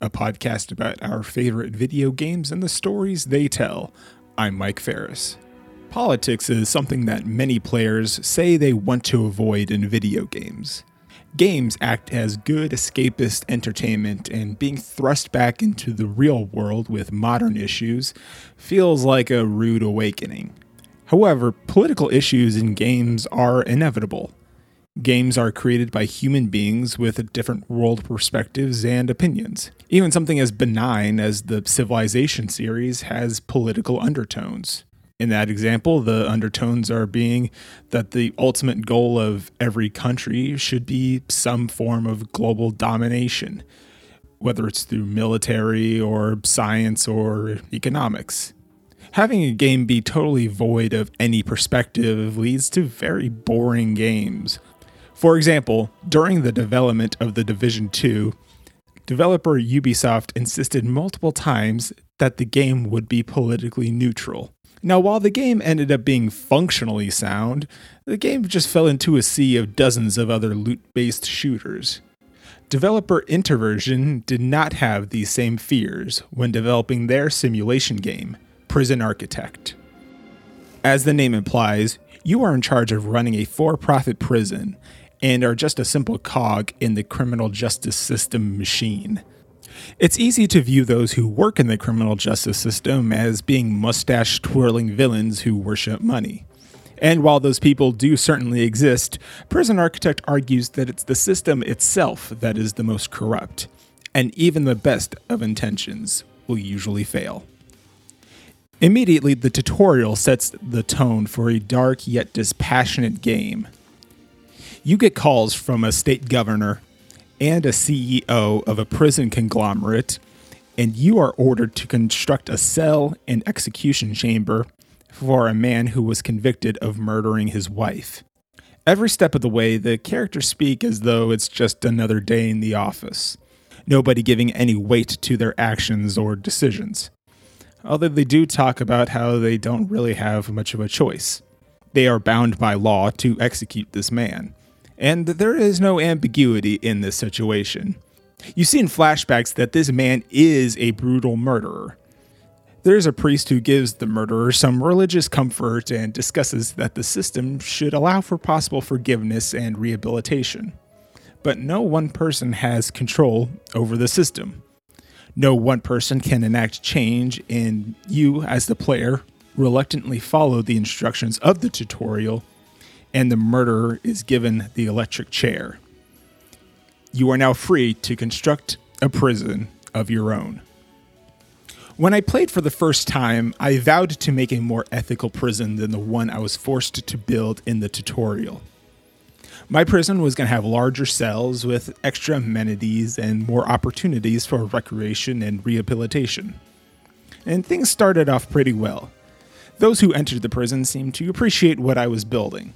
a podcast about our favorite video games and the stories they tell. I'm Mike Ferris. Politics is something that many players say they want to avoid in video games. Games act as good escapist entertainment, and being thrust back into the real world with modern issues feels like a rude awakening. However, political issues in games are inevitable. Games are created by human beings with different world perspectives and opinions. Even something as benign as the Civilization series has political undertones. In that example, the undertones are being that the ultimate goal of every country should be some form of global domination, whether it's through military or science or economics. Having a game be totally void of any perspective leads to very boring games. For example, during the development of The Division 2, developer Ubisoft insisted multiple times that the game would be politically neutral. Now, while the game ended up being functionally sound, the game just fell into a sea of dozens of other loot based shooters. Developer Introversion did not have these same fears when developing their simulation game, Prison Architect. As the name implies, you are in charge of running a for profit prison and are just a simple cog in the criminal justice system machine. It's easy to view those who work in the criminal justice system as being mustache twirling villains who worship money. And while those people do certainly exist, Prison Architect argues that it's the system itself that is the most corrupt, and even the best of intentions will usually fail. Immediately, the tutorial sets the tone for a dark yet dispassionate game. You get calls from a state governor and a CEO of a prison conglomerate, and you are ordered to construct a cell and execution chamber for a man who was convicted of murdering his wife. Every step of the way, the characters speak as though it's just another day in the office, nobody giving any weight to their actions or decisions. Although they do talk about how they don't really have much of a choice. They are bound by law to execute this man and there is no ambiguity in this situation. You see in flashbacks that this man is a brutal murderer. There is a priest who gives the murderer some religious comfort and discusses that the system should allow for possible forgiveness and rehabilitation. But no one person has control over the system. No one person can enact change, and you, as the player, reluctantly follow the instructions of the tutorial and the murderer is given the electric chair. You are now free to construct a prison of your own. When I played for the first time, I vowed to make a more ethical prison than the one I was forced to build in the tutorial. My prison was going to have larger cells with extra amenities and more opportunities for recreation and rehabilitation. And things started off pretty well. Those who entered the prison seemed to appreciate what I was building.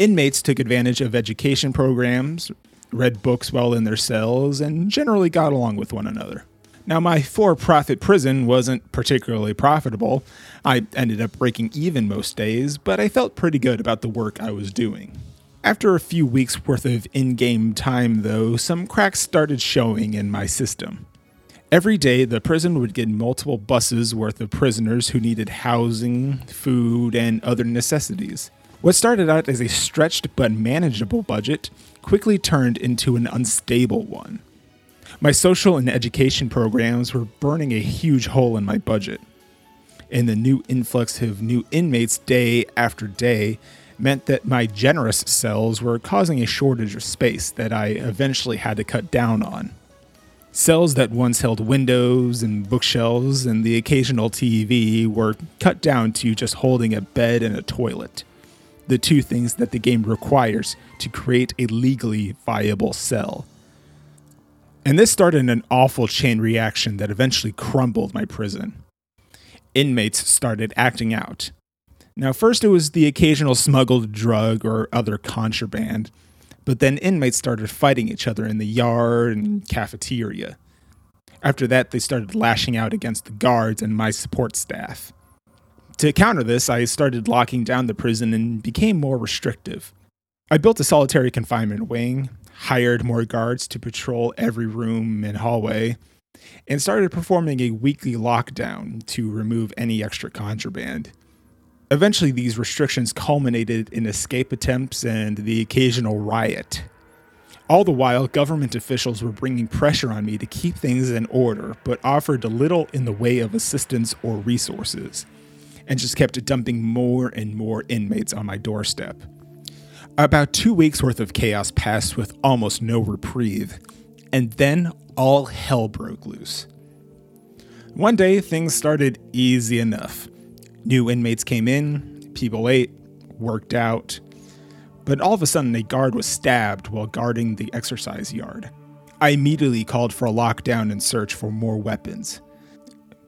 Inmates took advantage of education programs, read books while in their cells, and generally got along with one another. Now, my for profit prison wasn't particularly profitable. I ended up breaking even most days, but I felt pretty good about the work I was doing. After a few weeks worth of in game time, though, some cracks started showing in my system. Every day, the prison would get multiple buses worth of prisoners who needed housing, food, and other necessities. What started out as a stretched but manageable budget quickly turned into an unstable one. My social and education programs were burning a huge hole in my budget. And the new influx of new inmates day after day meant that my generous cells were causing a shortage of space that I eventually had to cut down on. Cells that once held windows and bookshelves and the occasional TV were cut down to just holding a bed and a toilet the two things that the game requires to create a legally viable cell. And this started an awful chain reaction that eventually crumbled my prison. inmates started acting out. Now, first it was the occasional smuggled drug or other contraband, but then inmates started fighting each other in the yard and cafeteria. After that, they started lashing out against the guards and my support staff. To counter this, I started locking down the prison and became more restrictive. I built a solitary confinement wing, hired more guards to patrol every room and hallway, and started performing a weekly lockdown to remove any extra contraband. Eventually, these restrictions culminated in escape attempts and the occasional riot. All the while, government officials were bringing pressure on me to keep things in order, but offered little in the way of assistance or resources, and just kept dumping more and more inmates on my doorstep. About two weeks worth of chaos passed with almost no reprieve, and then all hell broke loose. One day, things started easy enough. New inmates came in, people ate, worked out, but all of a sudden a guard was stabbed while guarding the exercise yard. I immediately called for a lockdown and search for more weapons.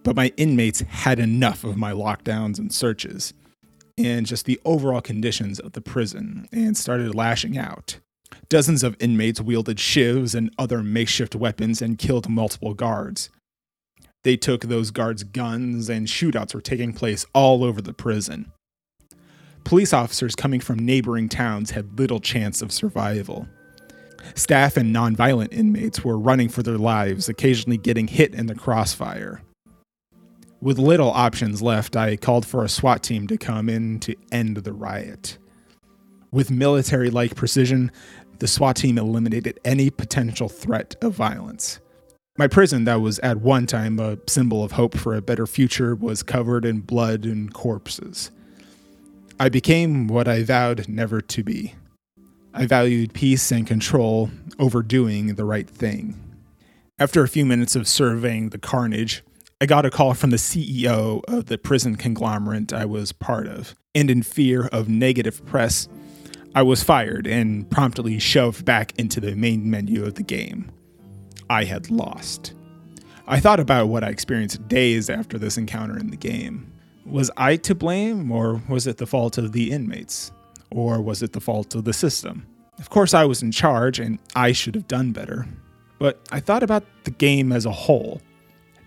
But my inmates had enough of my lockdowns and searches and just the overall conditions of the prison and started lashing out. Dozens of inmates wielded shivs and other makeshift weapons and killed multiple guards. They took those guards' guns, and shootouts were taking place all over the prison. Police officers coming from neighboring towns had little chance of survival. Staff and nonviolent inmates were running for their lives, occasionally getting hit in the crossfire. With little options left, I called for a SWAT team to come in to end the riot. With military like precision, the SWAT team eliminated any potential threat of violence. My prison, that was at one time a symbol of hope for a better future, was covered in blood and corpses. I became what I vowed never to be. I valued peace and control over doing the right thing. After a few minutes of surveying the carnage, I got a call from the CEO of the prison conglomerate I was part of, and in fear of negative press, I was fired and promptly shoved back into the main menu of the game. I had lost. I thought about what I experienced days after this encounter in the game. Was I to blame, or was it the fault of the inmates? Or was it the fault of the system? Of course, I was in charge and I should have done better. But I thought about the game as a whole.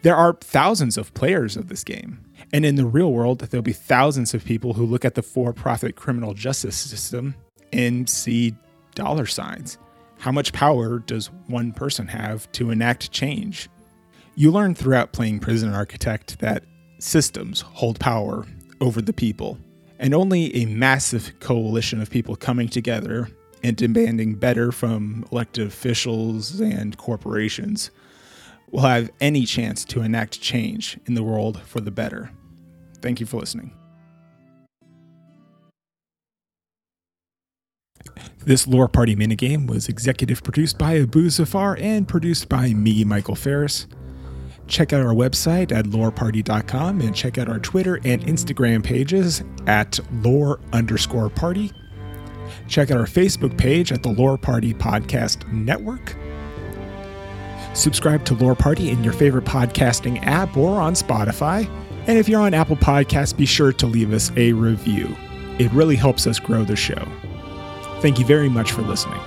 There are thousands of players of this game. And in the real world, there'll be thousands of people who look at the for profit criminal justice system and see dollar signs. How much power does one person have to enact change? You learn throughout playing Prison Architect that systems hold power over the people, and only a massive coalition of people coming together and demanding better from elected officials and corporations will have any chance to enact change in the world for the better. Thank you for listening. This Lore Party minigame was executive produced by Abu Zafar and produced by me, Michael Ferris. Check out our website at loreparty.com and check out our Twitter and Instagram pages at lore underscore party. Check out our Facebook page at the Lore Party Podcast Network. Subscribe to Lore Party in your favorite podcasting app or on Spotify. And if you're on Apple Podcasts, be sure to leave us a review. It really helps us grow the show. Thank you very much for listening.